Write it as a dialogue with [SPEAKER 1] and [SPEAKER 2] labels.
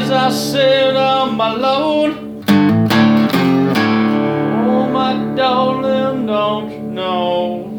[SPEAKER 1] days I sit on my load, Oh, my darling, don't you know?